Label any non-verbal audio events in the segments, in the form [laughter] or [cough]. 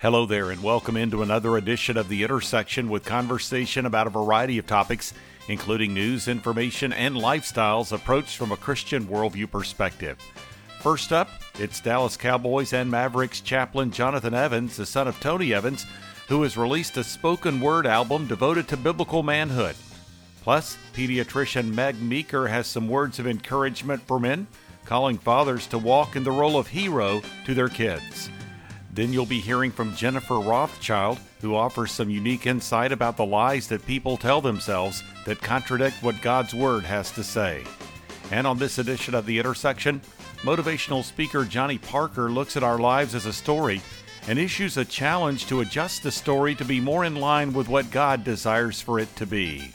Hello there, and welcome into another edition of The Intersection with conversation about a variety of topics, including news, information, and lifestyles approached from a Christian worldview perspective. First up, it's Dallas Cowboys and Mavericks chaplain Jonathan Evans, the son of Tony Evans, who has released a spoken word album devoted to biblical manhood. Plus, pediatrician Meg Meeker has some words of encouragement for men, calling fathers to walk in the role of hero to their kids. Then you'll be hearing from Jennifer Rothschild, who offers some unique insight about the lies that people tell themselves that contradict what God's Word has to say. And on this edition of The Intersection, motivational speaker Johnny Parker looks at our lives as a story and issues a challenge to adjust the story to be more in line with what God desires for it to be.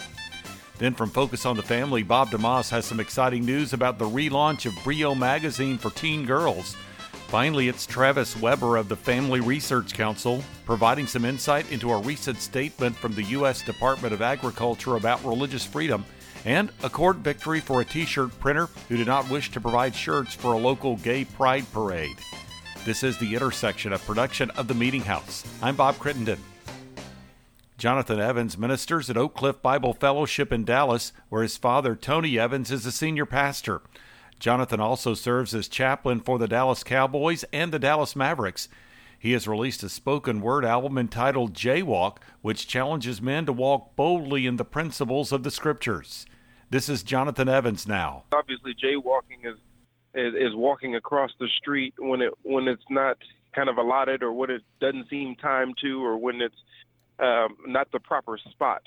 Then from Focus on the Family, Bob DeMoss has some exciting news about the relaunch of Brio magazine for teen girls. Finally, it's Travis Weber of the Family Research Council providing some insight into a recent statement from the U.S. Department of Agriculture about religious freedom and a court victory for a t shirt printer who did not wish to provide shirts for a local gay pride parade. This is the intersection of production of the Meeting House. I'm Bob Crittenden. Jonathan Evans ministers at Oak Cliff Bible Fellowship in Dallas, where his father, Tony Evans, is a senior pastor. Jonathan also serves as chaplain for the Dallas Cowboys and the Dallas Mavericks. He has released a spoken word album entitled Jaywalk, which challenges men to walk boldly in the principles of the scriptures. This is Jonathan Evans now. Obviously, jaywalking is, is is walking across the street when it when it's not kind of allotted or when it doesn't seem time to or when it's um, not the proper spot.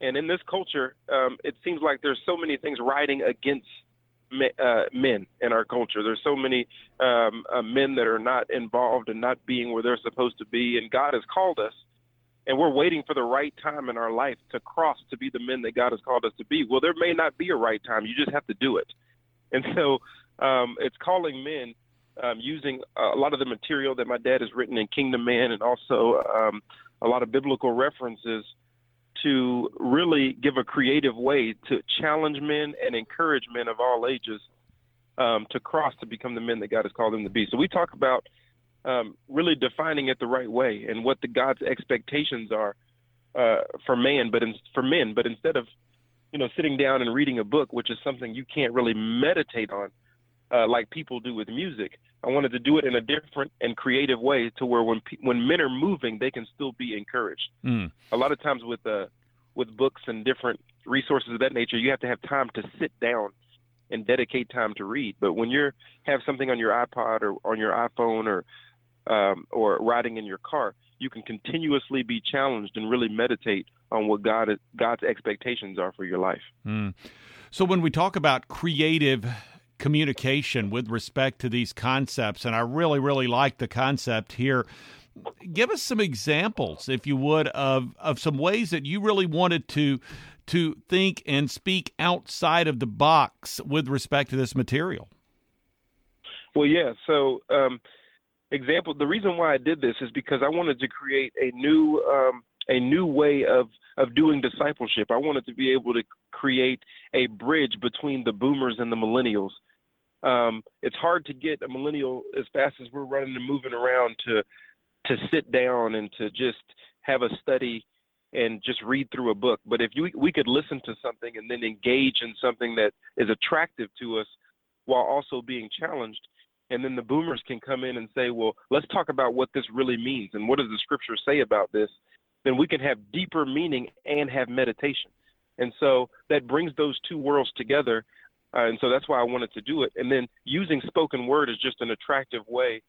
And in this culture, um, it seems like there's so many things riding against uh, men in our culture. There's so many um, uh, men that are not involved and not being where they're supposed to be. And God has called us, and we're waiting for the right time in our life to cross to be the men that God has called us to be. Well, there may not be a right time. You just have to do it. And so um, it's calling men um, using a lot of the material that my dad has written in Kingdom Man and also um, a lot of biblical references to really give a creative way to challenge men and encourage men of all ages um, to cross to become the men that God has called them to be. So we talk about um, really defining it the right way and what the God's expectations are uh, for man, but in, for men. But instead of you know sitting down and reading a book, which is something you can't really meditate on uh, like people do with music, I wanted to do it in a different and creative way to where when when men are moving, they can still be encouraged. Mm. A lot of times with uh, with books and different resources of that nature, you have to have time to sit down and dedicate time to read. But when you have something on your iPod or on your iPhone or um, or riding in your car, you can continuously be challenged and really meditate on what God God's expectations are for your life. Mm. So when we talk about creative communication with respect to these concepts. And I really, really like the concept here. Give us some examples, if you would, of, of some ways that you really wanted to to think and speak outside of the box with respect to this material. Well, yeah. So, um, example. The reason why I did this is because I wanted to create a new um, a new way of of doing discipleship. I wanted to be able to create a bridge between the boomers and the millennials um, it's hard to get a millennial as fast as we're running and moving around to to sit down and to just have a study and just read through a book. But if you, we could listen to something and then engage in something that is attractive to us while also being challenged, and then the boomers can come in and say, well, let's talk about what this really means and what does the scripture say about this, then we can have deeper meaning and have meditation. And so that brings those two worlds together uh, and so that's why I wanted to do it. And then using spoken word is just an attractive way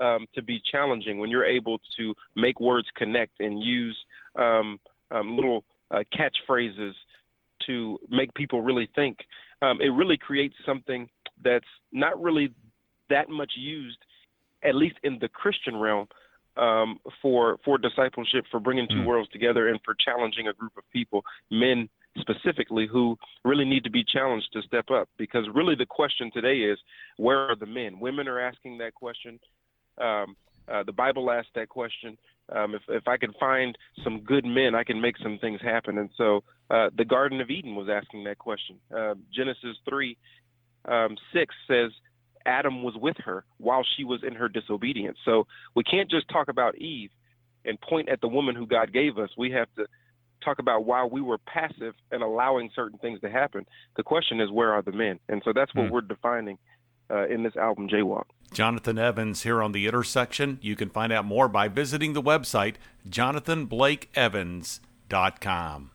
um, to be challenging when you're able to make words connect and use um, um, little uh, catchphrases to make people really think. Um, it really creates something that's not really that much used, at least in the Christian realm, um, for for discipleship, for bringing two mm. worlds together, and for challenging a group of people, men specifically who really need to be challenged to step up. Because really the question today is where are the men? Women are asking that question. Um, uh, the bible asked that question. Um, if, if i can find some good men i can make some things happen. And so uh, the garden of eden was asking that question. Uh, genesis 3 um, 6 says adam was with her while she was in her disobedience. So we can't just talk about eve and point at the woman who God gave us. We have to talk about why we were passive and allowing certain things to happen. The question is, where are the men? And so that's what mm. we're defining uh, in this album, Jaywalk. Jonathan Evans here on The Intersection. You can find out more by visiting the website, jonathanblakeevans.com.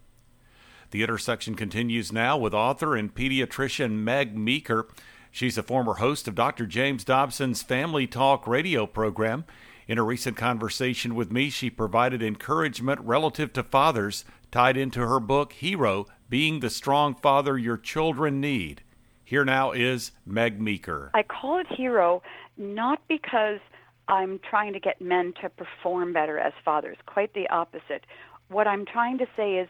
The Intersection continues now with author and pediatrician Meg Meeker. She's a former host of Dr. James Dobson's Family Talk radio program. In a recent conversation with me, she provided encouragement relative to fathers tied into her book, Hero Being the Strong Father Your Children Need. Here now is Meg Meeker. I call it Hero not because I'm trying to get men to perform better as fathers, quite the opposite. What I'm trying to say is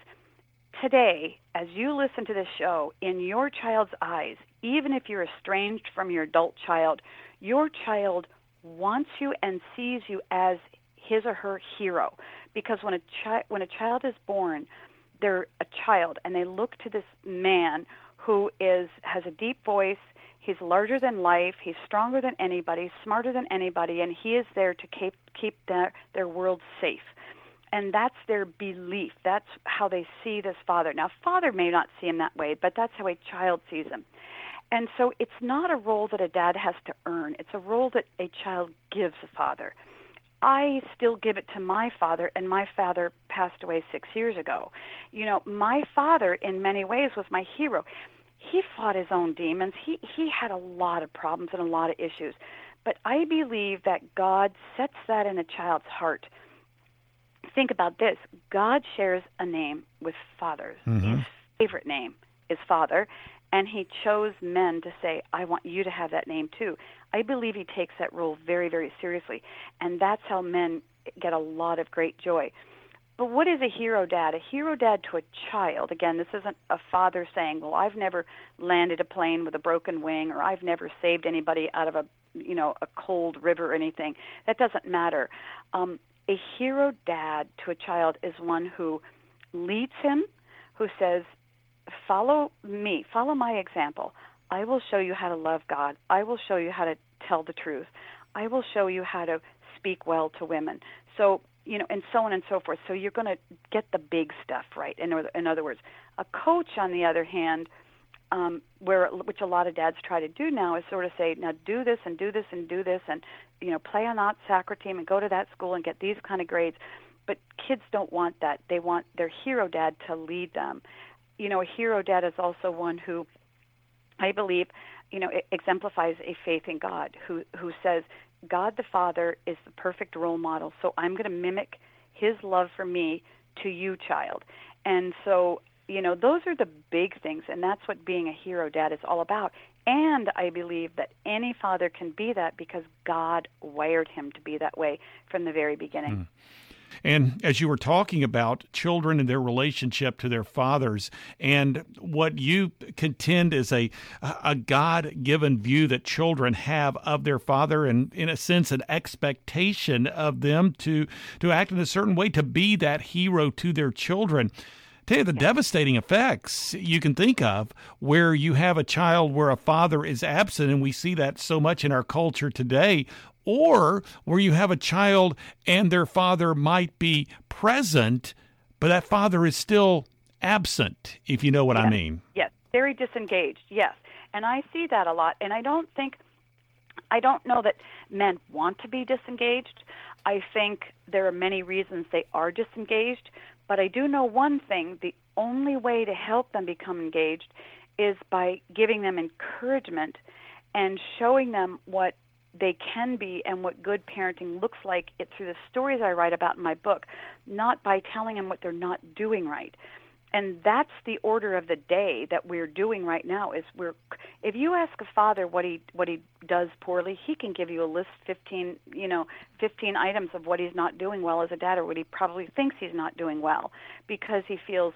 today, as you listen to this show, in your child's eyes, even if you're estranged from your adult child, your child wants you and sees you as his or her hero. Because when a child when a child is born, they're a child and they look to this man who is has a deep voice. He's larger than life. He's stronger than anybody, smarter than anybody, and he is there to keep keep their their world safe and that's their belief. That's how they see this father. Now, father may not see him that way, but that's how a child sees him. And so it's not a role that a dad has to earn. It's a role that a child gives a father. I still give it to my father, and my father passed away six years ago. You know, my father, in many ways, was my hero. He fought his own demons. He he had a lot of problems and a lot of issues, but I believe that God sets that in a child's heart think about this God shares a name with fathers. Mm-hmm. His favorite name is Father, and He chose men to say, I want you to have that name too. I believe He takes that role very, very seriously, and that's how men get a lot of great joy. But what is a hero dad? A hero dad to a child, again, this isn't a father saying, Well, I've never landed a plane with a broken wing, or I've never saved anybody out of a you know a cold river or anything that doesn't matter um, a hero dad to a child is one who leads him, who says, Follow me, follow my example. I will show you how to love God. I will show you how to tell the truth. I will show you how to speak well to women. So, you know, and so on and so forth. So you're going to get the big stuff right. In, in other words, a coach, on the other hand, um, where which a lot of dads try to do now is sort of say, now do this and do this and do this and you know play on that soccer team and go to that school and get these kind of grades. But kids don't want that. They want their hero dad to lead them. You know, a hero dad is also one who, I believe, you know, it exemplifies a faith in God. Who who says God the Father is the perfect role model. So I'm going to mimic His love for me to you, child. And so you know, those are the big things, and that's what being a hero dad is all about. And I believe that any father can be that because God wired him to be that way from the very beginning. Mm. And as you were talking about children and their relationship to their fathers, and what you contend is a a God given view that children have of their father, and in a sense, an expectation of them to to act in a certain way, to be that hero to their children. Tell you the devastating effects you can think of where you have a child where a father is absent, and we see that so much in our culture today, or where you have a child and their father might be present, but that father is still absent, if you know what yes. I mean. Yes, very disengaged, yes. And I see that a lot, and I don't think. I don't know that men want to be disengaged. I think there are many reasons they are disengaged, but I do know one thing the only way to help them become engaged is by giving them encouragement and showing them what they can be and what good parenting looks like it through the stories I write about in my book, not by telling them what they're not doing right. And that's the order of the day that we're doing right now is we're if you ask a father what he what he does poorly he can give you a list 15 you know 15 items of what he's not doing well as a dad or what he probably thinks he's not doing well because he feels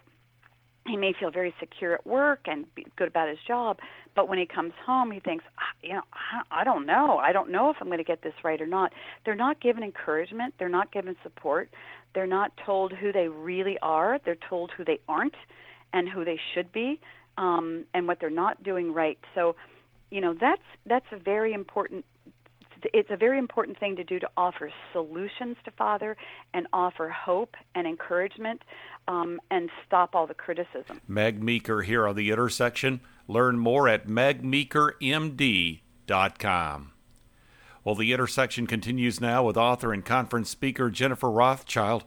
he may feel very secure at work and be good about his job, but when he comes home, he thinks, ah, you know, I don't know. I don't know if I'm going to get this right or not. They're not given encouragement. They're not given support. They're not told who they really are. They're told who they aren't and who they should be um, and what they're not doing right. So, you know, that's that's a very important it's a very important thing to do to offer solutions to Father and offer hope and encouragement um, and stop all the criticism. Meg Meeker here on the intersection. Learn more at megmeekermd.com. Well, the intersection continues now with author and conference speaker Jennifer Rothschild.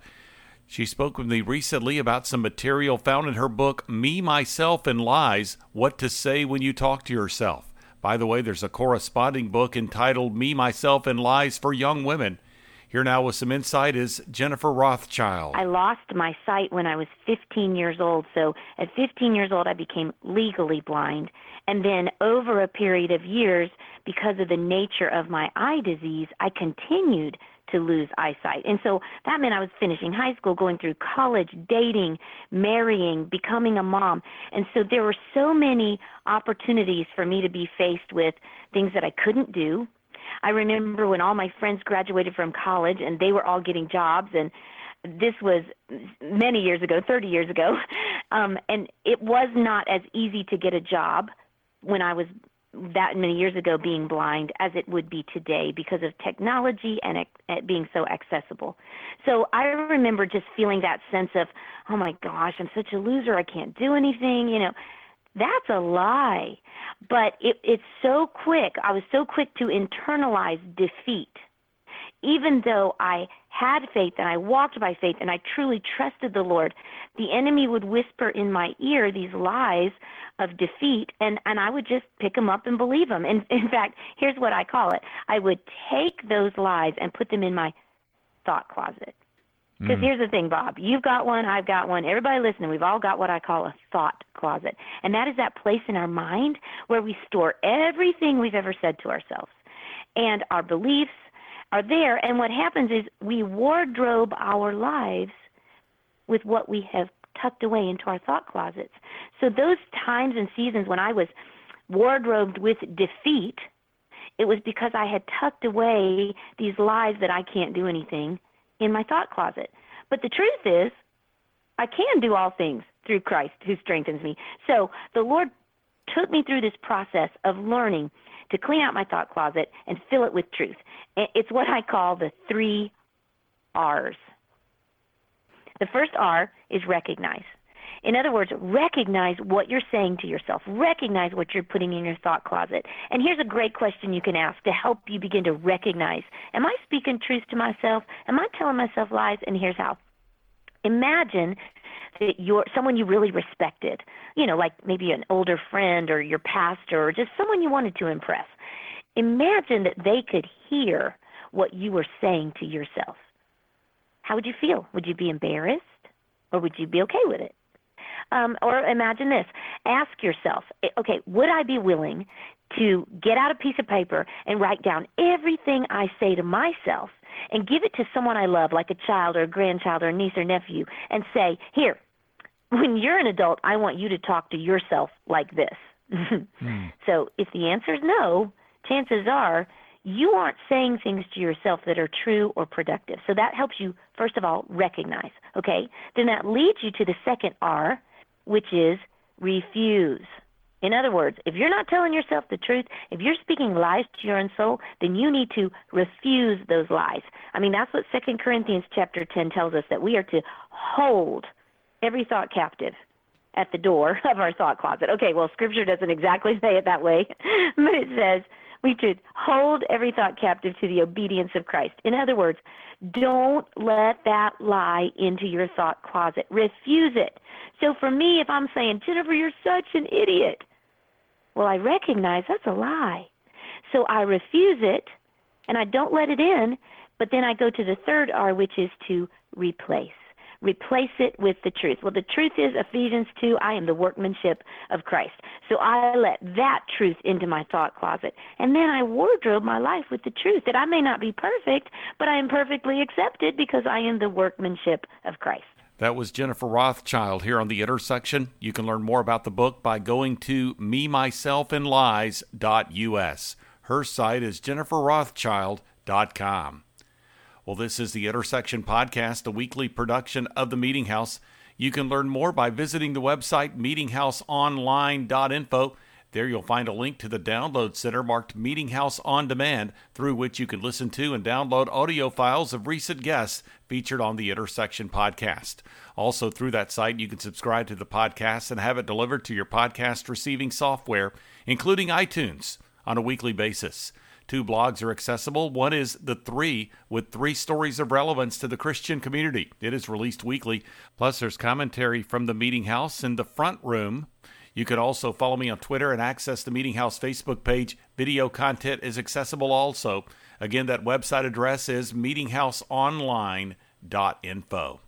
She spoke with me recently about some material found in her book, Me, Myself, and Lies What to Say When You Talk to Yourself. By the way, there's a corresponding book entitled Me, Myself, and Lies for Young Women. Here now with some insight is Jennifer Rothschild. I lost my sight when I was 15 years old. So at 15 years old, I became legally blind. And then over a period of years, because of the nature of my eye disease, I continued to lose eyesight. And so that meant I was finishing high school, going through college, dating, marrying, becoming a mom. And so there were so many opportunities for me to be faced with things that I couldn't do I remember when all my friends graduated from college and they were all getting jobs and this was many years ago, 30 years ago. [laughs] Um, and it was not as easy to get a job when I was that many years ago being blind as it would be today because of technology and it being so accessible. So I remember just feeling that sense of, oh my gosh, I'm such a loser. I can't do anything, you know. That's a lie. But it, it's so quick. I was so quick to internalize defeat. Even though I had faith and I walked by faith and I truly trusted the Lord, the enemy would whisper in my ear these lies of defeat, and, and I would just pick them up and believe them. And in fact, here's what I call it I would take those lies and put them in my thought closet. Because mm. here's the thing, Bob. You've got one, I've got one. Everybody listening, we've all got what I call a thought closet. And that is that place in our mind where we store everything we've ever said to ourselves. And our beliefs are there. And what happens is we wardrobe our lives with what we have tucked away into our thought closets. So those times and seasons when I was wardrobed with defeat, it was because I had tucked away these lies that I can't do anything in my thought closet. But the truth is, I can do all things through Christ who strengthens me. So the Lord took me through this process of learning to clean out my thought closet and fill it with truth. It's what I call the three R's. The first R is recognize. In other words, recognize what you're saying to yourself. Recognize what you're putting in your thought closet. And here's a great question you can ask to help you begin to recognize Am I speaking truth to myself? Am I telling myself lies? And here's how. Imagine that you're someone you really respected, you know, like maybe an older friend or your pastor or just someone you wanted to impress. Imagine that they could hear what you were saying to yourself. How would you feel? Would you be embarrassed or would you be okay with it? Um, or imagine this ask yourself, eh, okay, would I be willing to get out a piece of paper and write down everything I say to myself and give it to someone I love, like a child or a grandchild or a niece or nephew, and say, here, when you're an adult, I want you to talk to yourself like this. [laughs] mm. So if the answer is no, chances are you aren't saying things to yourself that are true or productive. So that helps you, first of all, recognize. Okay? Then that leads you to the second R, which is refuse. In other words, if you're not telling yourself the truth, if you're speaking lies to your own soul, then you need to refuse those lies. I mean, that's what Second Corinthians chapter 10 tells us that we are to hold every thought captive at the door [laughs] of our thought closet. Okay, well, scripture doesn't exactly [laughs] say it that way, [laughs] but it says we should hold every thought captive to the obedience of Christ. In other words, don't let that lie into your thought closet. Refuse it. So for me, if I'm saying, Jennifer, you're such an idiot, well, I recognize that's a lie. So I refuse it and I don't let it in, but then I go to the third R, which is to replace. Replace it with the truth. Well, the truth is Ephesians 2 I am the workmanship of Christ. So I let that truth into my thought closet. And then I wardrobe my life with the truth that I may not be perfect, but I am perfectly accepted because I am the workmanship of Christ. That was Jennifer Rothschild here on The Intersection. You can learn more about the book by going to me, myself, and. Her site is jenniferrothschild.com. Well, this is The Intersection Podcast, a weekly production of the Meeting House. You can learn more by visiting the website meetinghouseonline.info. There you'll find a link to the download center marked Meeting House On Demand, through which you can listen to and download audio files of recent guests featured on the Intersection podcast. Also, through that site, you can subscribe to the podcast and have it delivered to your podcast receiving software, including iTunes, on a weekly basis. Two blogs are accessible. One is The Three, with three stories of relevance to the Christian community. It is released weekly. Plus, there's commentary from the Meeting House in the front room you can also follow me on Twitter and access the Meeting House Facebook page. Video content is accessible also. Again, that website address is meetinghouseonline.info.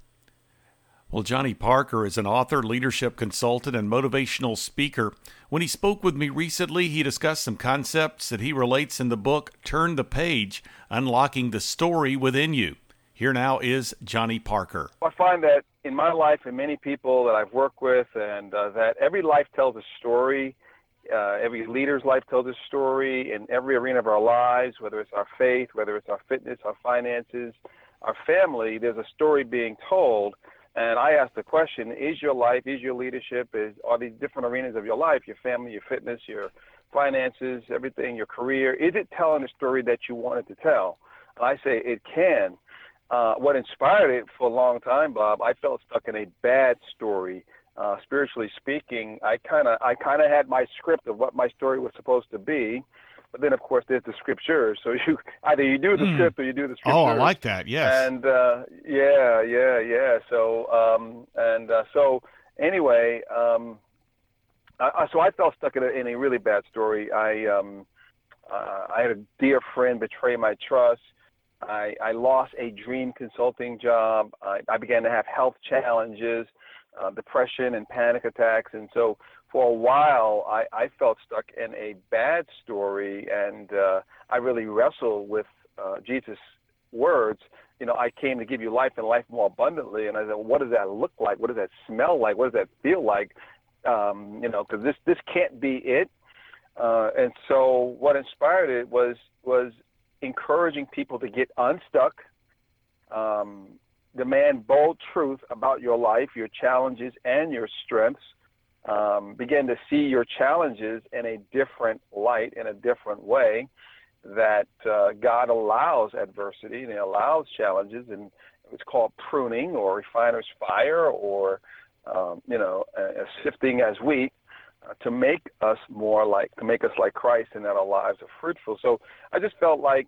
Well, Johnny Parker is an author, leadership consultant, and motivational speaker. When he spoke with me recently, he discussed some concepts that he relates in the book Turn the Page Unlocking the Story Within You. Here now is Johnny Parker. I find that in my life and many people that I've worked with, and uh, that every life tells a story. Uh, every leader's life tells a story in every arena of our lives, whether it's our faith, whether it's our fitness, our finances, our family. There's a story being told. And I ask the question: Is your life, is your leadership, is are these different arenas of your life, your family, your fitness, your finances, everything, your career, is it telling the story that you wanted to tell? And I say it can uh, what inspired it for a long time, Bob, I felt stuck in a bad story. Uh, spiritually speaking, I kind of I kind of had my script of what my story was supposed to be, but then of course there's the scriptures. So you [laughs] either you do the mm. script or you do the scriptures. Oh, I like that. Yes. And uh, yeah, yeah, yeah. So um, and uh, so anyway, um, I, so I felt stuck in a, in a really bad story. I um, uh, I had a dear friend betray my trust. I, I lost a dream consulting job. I, I began to have health challenges, uh, depression, and panic attacks. And so for a while, I, I felt stuck in a bad story, and uh, I really wrestled with uh, Jesus' words. You know, I came to give you life and life more abundantly. And I said, what does that look like? What does that smell like? What does that feel like? Um, you know, because this this can't be it. Uh, and so what inspired it was was encouraging people to get unstuck, um, demand bold truth about your life, your challenges, and your strengths. Um, begin to see your challenges in a different light, in a different way. That uh, God allows adversity and He allows challenges, and it's called pruning or refiner's fire or um, you know, uh, sifting as wheat uh, to make us more like, to make us like Christ and that our lives are fruitful. So I just felt like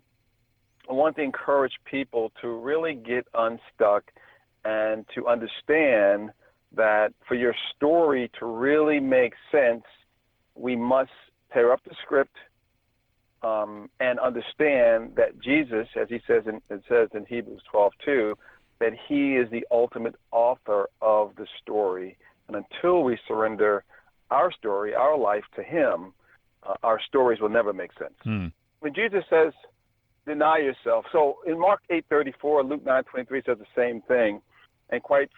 I want to encourage people to really get unstuck and to understand that for your story to really make sense, we must tear up the script um, and understand that Jesus, as he says in, it says in Hebrews 12:2, that he is the ultimate author of the story. And until we surrender our story, our life to him, uh, our stories will never make sense. Hmm. When Jesus says, deny yourself. So in Mark 8:34, Luke 9:23 says the same thing. And quite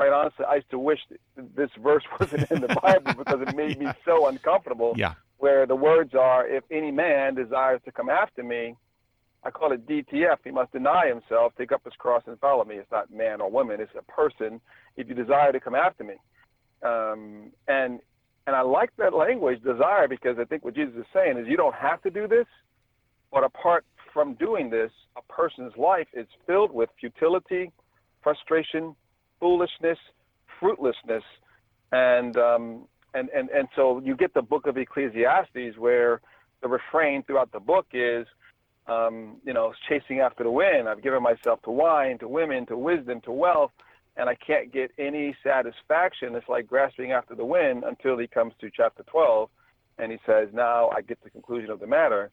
quite honestly, I used to wish this verse [laughs] wasn't in the [laughs] Bible because it made yeah. me so uncomfortable. Yeah. Where the words are, if any man desires to come after me, I call it DTF. He must deny himself, take up his cross, and follow me. It's not man or woman; it's a person. If you desire to come after me, um, and and I like that language, desire, because I think what Jesus is saying is you don't have to do this, but apart from doing this, a person's life is filled with futility, frustration, foolishness, fruitlessness, and um, and and and so you get the book of Ecclesiastes where the refrain throughout the book is, um, you know, chasing after the wind. I've given myself to wine, to women, to wisdom, to wealth, and I can't get any satisfaction. It's like grasping after the wind until he comes to chapter 12, and he says, now I get the conclusion of the matter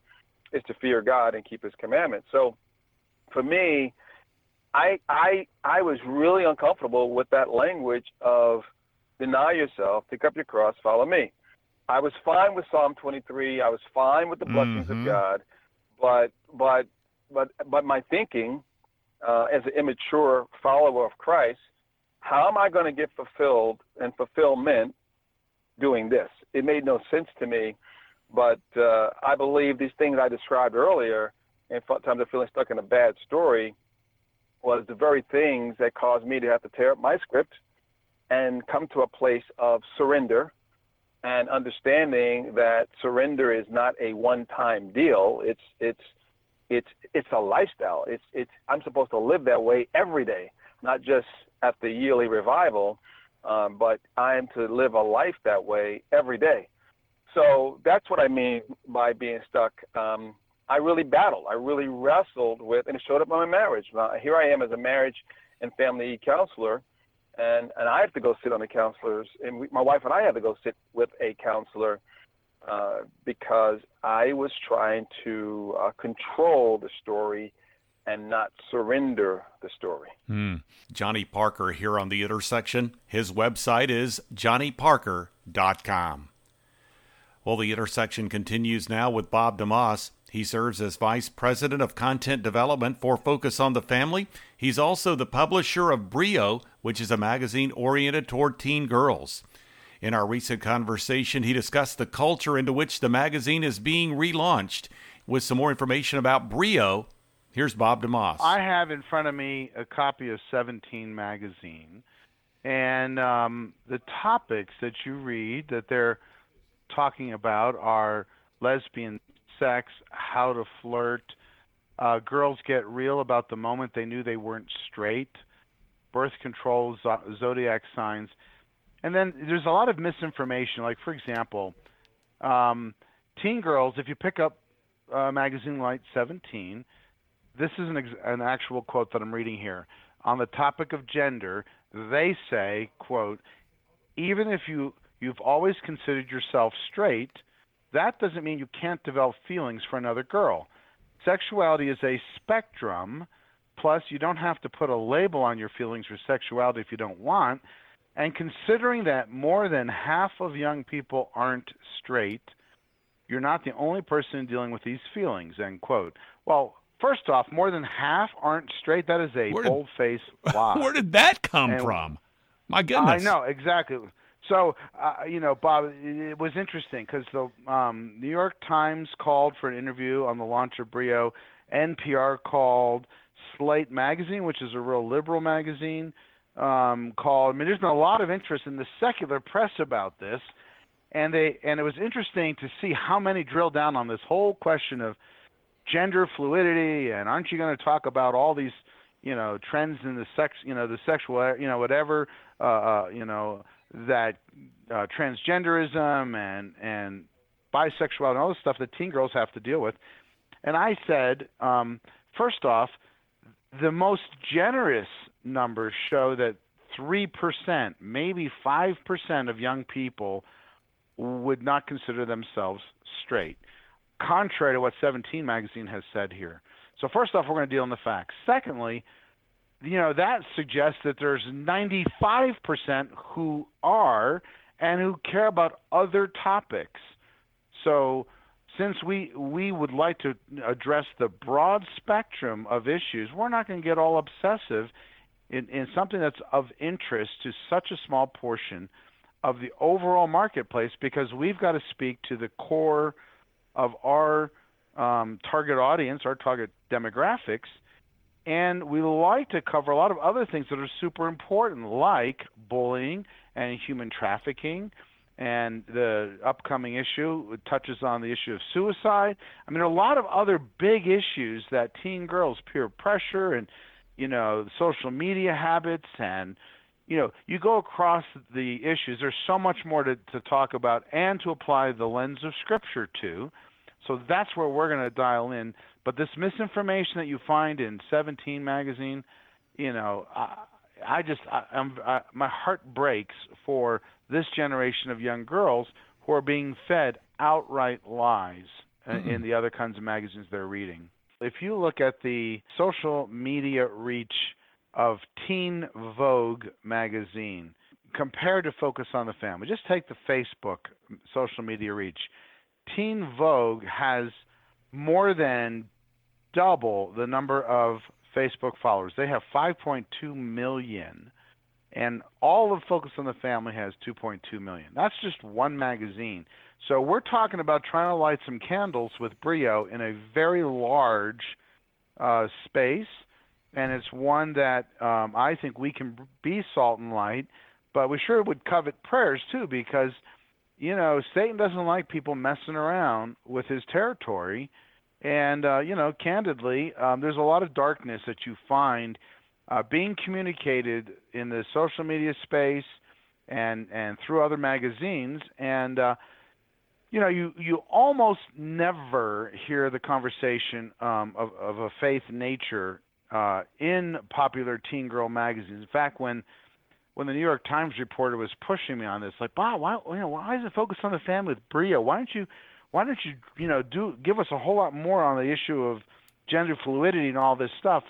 is to fear God and keep His commandments. So, for me, I I I was really uncomfortable with that language of deny yourself, pick up your cross, follow me. I was fine with Psalm 23. I was fine with the blessings mm-hmm. of God, but but but but my thinking uh, as an immature follower of Christ, how am I going to get fulfilled and fulfillment doing this? It made no sense to me but uh, I believe these things I described earlier, and sometimes of feeling stuck in a bad story, was the very things that caused me to have to tear up my script and come to a place of surrender and understanding that surrender is not a one-time deal. It's it's it's it's a lifestyle. It's it's I'm supposed to live that way every day, not just at the yearly revival, um, but I am to live a life that way every day. So that's what I mean by being stuck. Um, I really battled. I really wrestled with, and it showed up in my marriage. Now, here I am as a marriage and family counselor, and and I have to go sit on the counselors, and we, my wife and I had to go sit with a counselor uh, because I was trying to uh, control the story and not surrender the story. Mm. Johnny Parker here on the intersection. His website is johnnyparker.com. Well, the intersection continues now with Bob DeMoss. He serves as Vice President of Content Development for Focus on the Family. He's also the publisher of Brio, which is a magazine oriented toward teen girls. In our recent conversation, he discussed the culture into which the magazine is being relaunched. With some more information about Brio, here's Bob DeMoss. I have in front of me a copy of 17 magazine, and um, the topics that you read that they're talking about are lesbian sex, how to flirt, uh, girls get real about the moment they knew they weren't straight, birth control, zodiac signs, and then there's a lot of misinformation. Like for example, um, teen girls. If you pick up a magazine like 17, this is an, ex- an actual quote that I'm reading here on the topic of gender. They say, "quote Even if you you've always considered yourself straight." That doesn't mean you can't develop feelings for another girl. Sexuality is a spectrum. Plus, you don't have to put a label on your feelings for sexuality if you don't want. And considering that more than half of young people aren't straight, you're not the only person dealing with these feelings. End quote. Well, first off, more than half aren't straight. That is a bold-faced [laughs] lie. Where did that come and, from? My goodness. I know exactly. So, uh, you know, Bob, it was interesting because the um, New York Times called for an interview on the launch of Brio. NPR called. Slate Magazine, which is a real liberal magazine, um, called. I mean, there's been a lot of interest in the secular press about this, and they and it was interesting to see how many drill down on this whole question of gender fluidity and aren't you going to talk about all these, you know, trends in the sex, you know, the sexual, you know, whatever, uh, uh, you know that uh, transgenderism and and bisexuality and all this stuff that teen girls have to deal with. And I said, um, first off, the most generous numbers show that three percent, maybe five percent of young people would not consider themselves straight, contrary to what 17 magazine has said here. So first off, we're going to deal in the facts. Secondly, you know that suggests that there's 95% who are and who care about other topics. So since we we would like to address the broad spectrum of issues, we're not going to get all obsessive in, in something that's of interest to such a small portion of the overall marketplace because we've got to speak to the core of our um, target audience, our target demographics, and we like to cover a lot of other things that are super important, like bullying and human trafficking. And the upcoming issue touches on the issue of suicide. I mean, a lot of other big issues that teen girls, peer pressure, and you know, social media habits, and you know, you go across the issues. There's so much more to, to talk about and to apply the lens of Scripture to. So that's where we're going to dial in. But this misinformation that you find in 17 magazine, you know, I, I just, I, I'm, I, my heart breaks for this generation of young girls who are being fed outright lies mm-hmm. in the other kinds of magazines they're reading. If you look at the social media reach of Teen Vogue magazine compared to Focus on the Family, just take the Facebook social media reach. Teen Vogue has more than double the number of Facebook followers. They have 5.2 million, and all of Focus on the Family has 2.2 million. That's just one magazine. So we're talking about trying to light some candles with Brio in a very large uh, space, and it's one that um, I think we can be salt and light, but we sure would covet prayers too because – you know, Satan doesn't like people messing around with his territory. And, uh, you know, candidly, um, there's a lot of darkness that you find uh, being communicated in the social media space and, and through other magazines. And, uh, you know, you, you almost never hear the conversation um, of, of a faith nature uh, in popular teen girl magazines. In fact, when when the New York Times reporter was pushing me on this, like, Bob, why you know why is it focused on the family with Brio? Why don't you why don't you you know do give us a whole lot more on the issue of gender fluidity and all this stuff?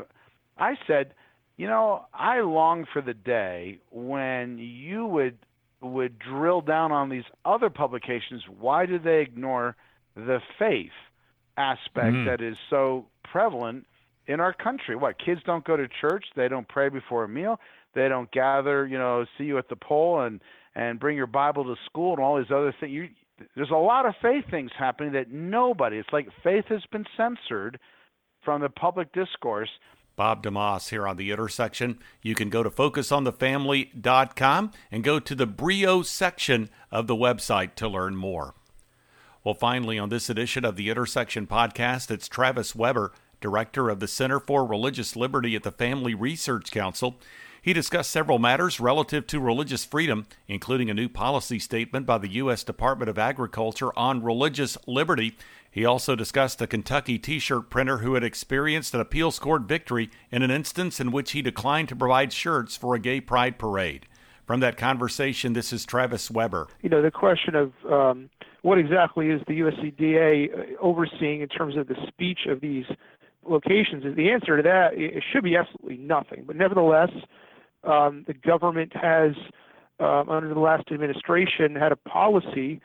I said, you know, I long for the day when you would would drill down on these other publications. Why do they ignore the faith aspect mm. that is so prevalent in our country? What kids don't go to church? They don't pray before a meal. They don't gather, you know, see you at the pole and and bring your Bible to school and all these other things. You, there's a lot of faith things happening that nobody. It's like faith has been censored from the public discourse. Bob DeMoss here on the intersection. You can go to focusonthefamily.com and go to the Brio section of the website to learn more. Well, finally, on this edition of the Intersection podcast, it's Travis Weber, director of the Center for Religious Liberty at the Family Research Council. He discussed several matters relative to religious freedom, including a new policy statement by the U.S. Department of Agriculture on religious liberty. He also discussed a Kentucky t shirt printer who had experienced an appeals court victory in an instance in which he declined to provide shirts for a gay pride parade. From that conversation, this is Travis Weber. You know, the question of um, what exactly is the USDA overseeing in terms of the speech of these locations is the answer to that it should be absolutely nothing. But nevertheless, um, the government has, um, under the last administration, had a policy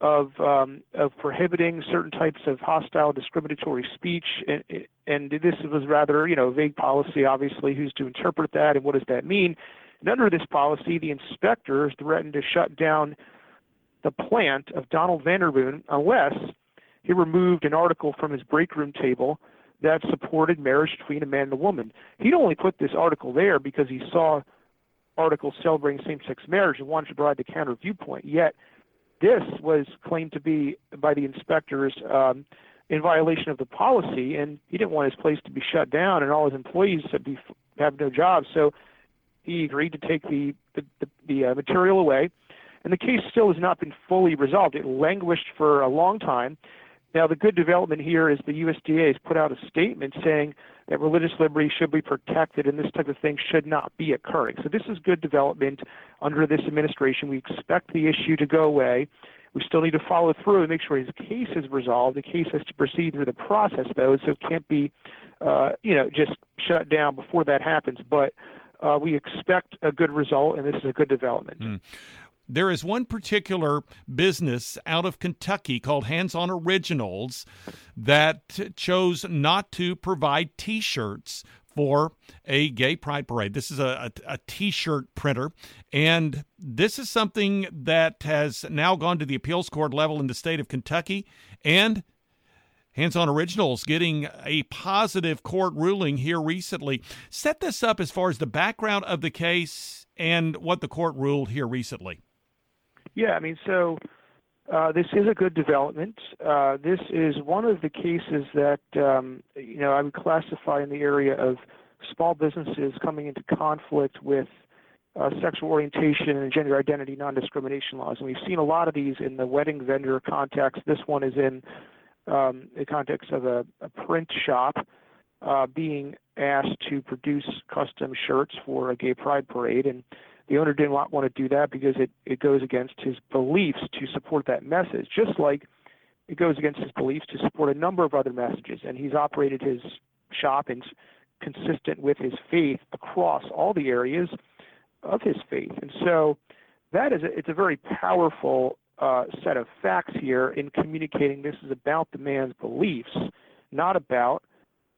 of um, of prohibiting certain types of hostile, discriminatory speech, and, and this was rather, you know, vague policy. Obviously, who's to interpret that, and what does that mean? And under this policy, the inspectors threatened to shut down the plant of Donald Vander Boon unless he removed an article from his break room table that supported marriage between a man and a woman. He'd only put this article there because he saw articles celebrating same-sex marriage and wanted to provide the counter viewpoint. Yet this was claimed to be by the inspectors um, in violation of the policy, and he didn't want his place to be shut down and all his employees to be have no jobs. So he agreed to take the the, the, the uh, material away, and the case still has not been fully resolved. It languished for a long time. Now, the good development here is the USDA has put out a statement saying that religious liberty should be protected and this type of thing should not be occurring. So, this is good development under this administration. We expect the issue to go away. We still need to follow through and make sure his case is resolved. The case has to proceed through the process, though, so it can't be, uh, you know, just shut down before that happens. But uh, we expect a good result, and this is a good development. Mm. There is one particular business out of Kentucky called Hands On Originals that chose not to provide t shirts for a gay pride parade. This is a, a, a t shirt printer, and this is something that has now gone to the appeals court level in the state of Kentucky. And Hands On Originals getting a positive court ruling here recently. Set this up as far as the background of the case and what the court ruled here recently. Yeah, I mean, so uh, this is a good development. Uh, this is one of the cases that um, you know I would classify in the area of small businesses coming into conflict with uh, sexual orientation and gender identity non-discrimination laws, and we've seen a lot of these in the wedding vendor context. This one is in um, the context of a, a print shop uh, being asked to produce custom shirts for a gay pride parade, and the owner didn't want to do that because it, it goes against his beliefs to support that message, just like it goes against his beliefs to support a number of other messages. And he's operated his shop and consistent with his faith across all the areas of his faith. And so that is a, it's a very powerful uh, set of facts here in communicating this is about the man's beliefs, not about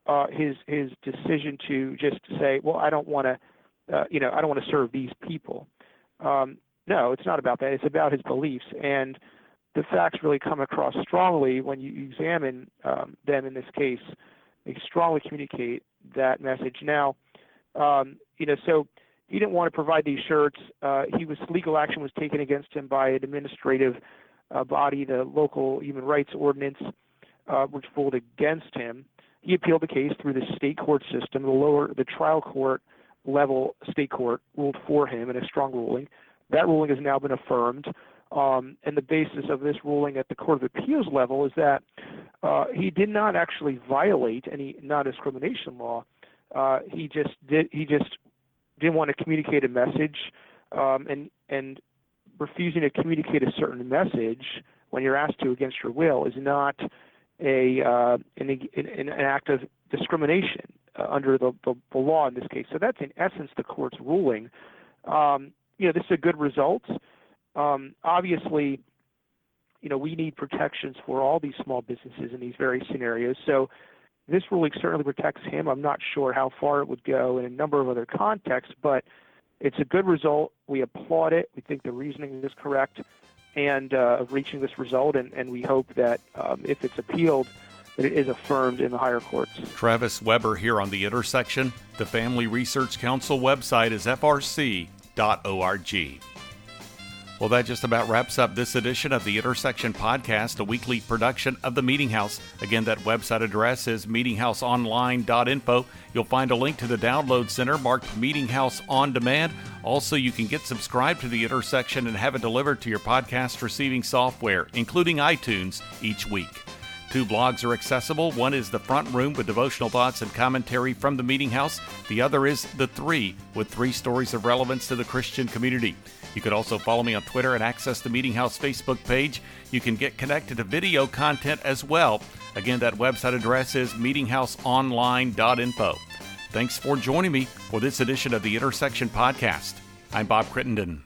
uh, his his decision to just say, well, I don't want to uh, you know, I don't want to serve these people. Um, no, it's not about that. It's about his beliefs, and the facts really come across strongly when you examine um, them. In this case, they strongly communicate that message. Now, um, you know, so he didn't want to provide these shirts. Uh, he was legal action was taken against him by an administrative uh, body, the local human rights ordinance, uh, which ruled against him. He appealed the case through the state court system. The lower, the trial court level state court ruled for him in a strong ruling. That ruling has now been affirmed. Um, and the basis of this ruling at the Court of Appeals level is that uh, he did not actually violate any non-discrimination law. Uh, he just did. He just didn't want to communicate a message, um, and and refusing to communicate a certain message when you're asked to against your will is not a uh, an, an, act of discrimination under the, the, the, law in this case. So that's in essence the court's ruling. Um, you know, this is a good result. Um, obviously, you know, we need protections for all these small businesses in these various scenarios. So this ruling certainly protects him. I'm not sure how far it would go in a number of other contexts, but it's a good result. We applaud it. We think the reasoning is correct and uh, of reaching this result, and, and we hope that um, if it's appealed, that it is affirmed in the higher courts. Travis Weber here on The Intersection. The Family Research Council website is frc.org. Well, that just about wraps up this edition of the Intersection Podcast, a weekly production of the Meeting House. Again, that website address is meetinghouseonline.info. You'll find a link to the download center marked Meeting House On Demand. Also, you can get subscribed to the Intersection and have it delivered to your podcast receiving software, including iTunes, each week. Two blogs are accessible. One is The Front Room with devotional thoughts and commentary from the Meeting House. The other is The Three with three stories of relevance to the Christian community. You can also follow me on Twitter and access the Meeting House Facebook page. You can get connected to video content as well. Again, that website address is meetinghouseonline.info. Thanks for joining me for this edition of the Intersection Podcast. I'm Bob Crittenden.